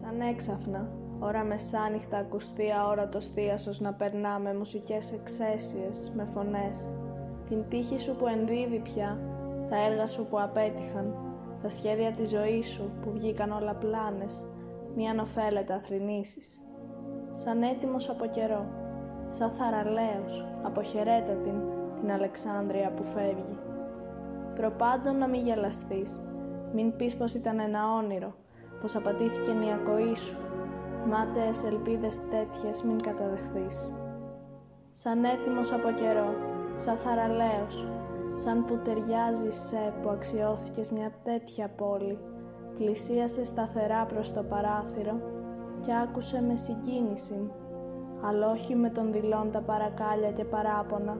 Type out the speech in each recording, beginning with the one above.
Σαν έξαφνα, ώρα μεσάνυχτα ακουστεί αόρατος θείασος να περνά με μουσικές εξαίσιες, με φωνές. Την τύχη σου που ενδύδει πια, τα έργα σου που απέτυχαν, τα σχέδια της ζωής σου που βγήκαν όλα πλάνες, μη ανοφέλετα αθρηνήσεις. Σαν έτοιμος από καιρό, σαν θαραλέος, αποχαιρέτα την, την Αλεξάνδρεια που φεύγει. Προπάντων να μην γελαστείς, μην πεις πως ήταν ένα όνειρο, πως απατήθηκε η ακοή σου. Μάταιες ελπίδες τέτοιες μην καταδεχθείς. Σαν έτοιμος από καιρό, σαν θαραλέος, σαν που ταιριάζει σε που αξιώθηκες μια τέτοια πόλη, πλησίασε σταθερά προς το παράθυρο και άκουσε με συγκίνηση, αλλά όχι με τον δηλών τα παρακάλια και παράπονα,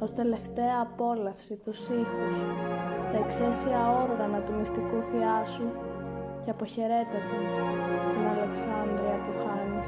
ως τελευταία απόλαυση τους ήχους, τα εξαίσια όργανα του μυστικού θεάσου και αποχαιρέτα την, την Αλεξάνδρεια που χάνεις.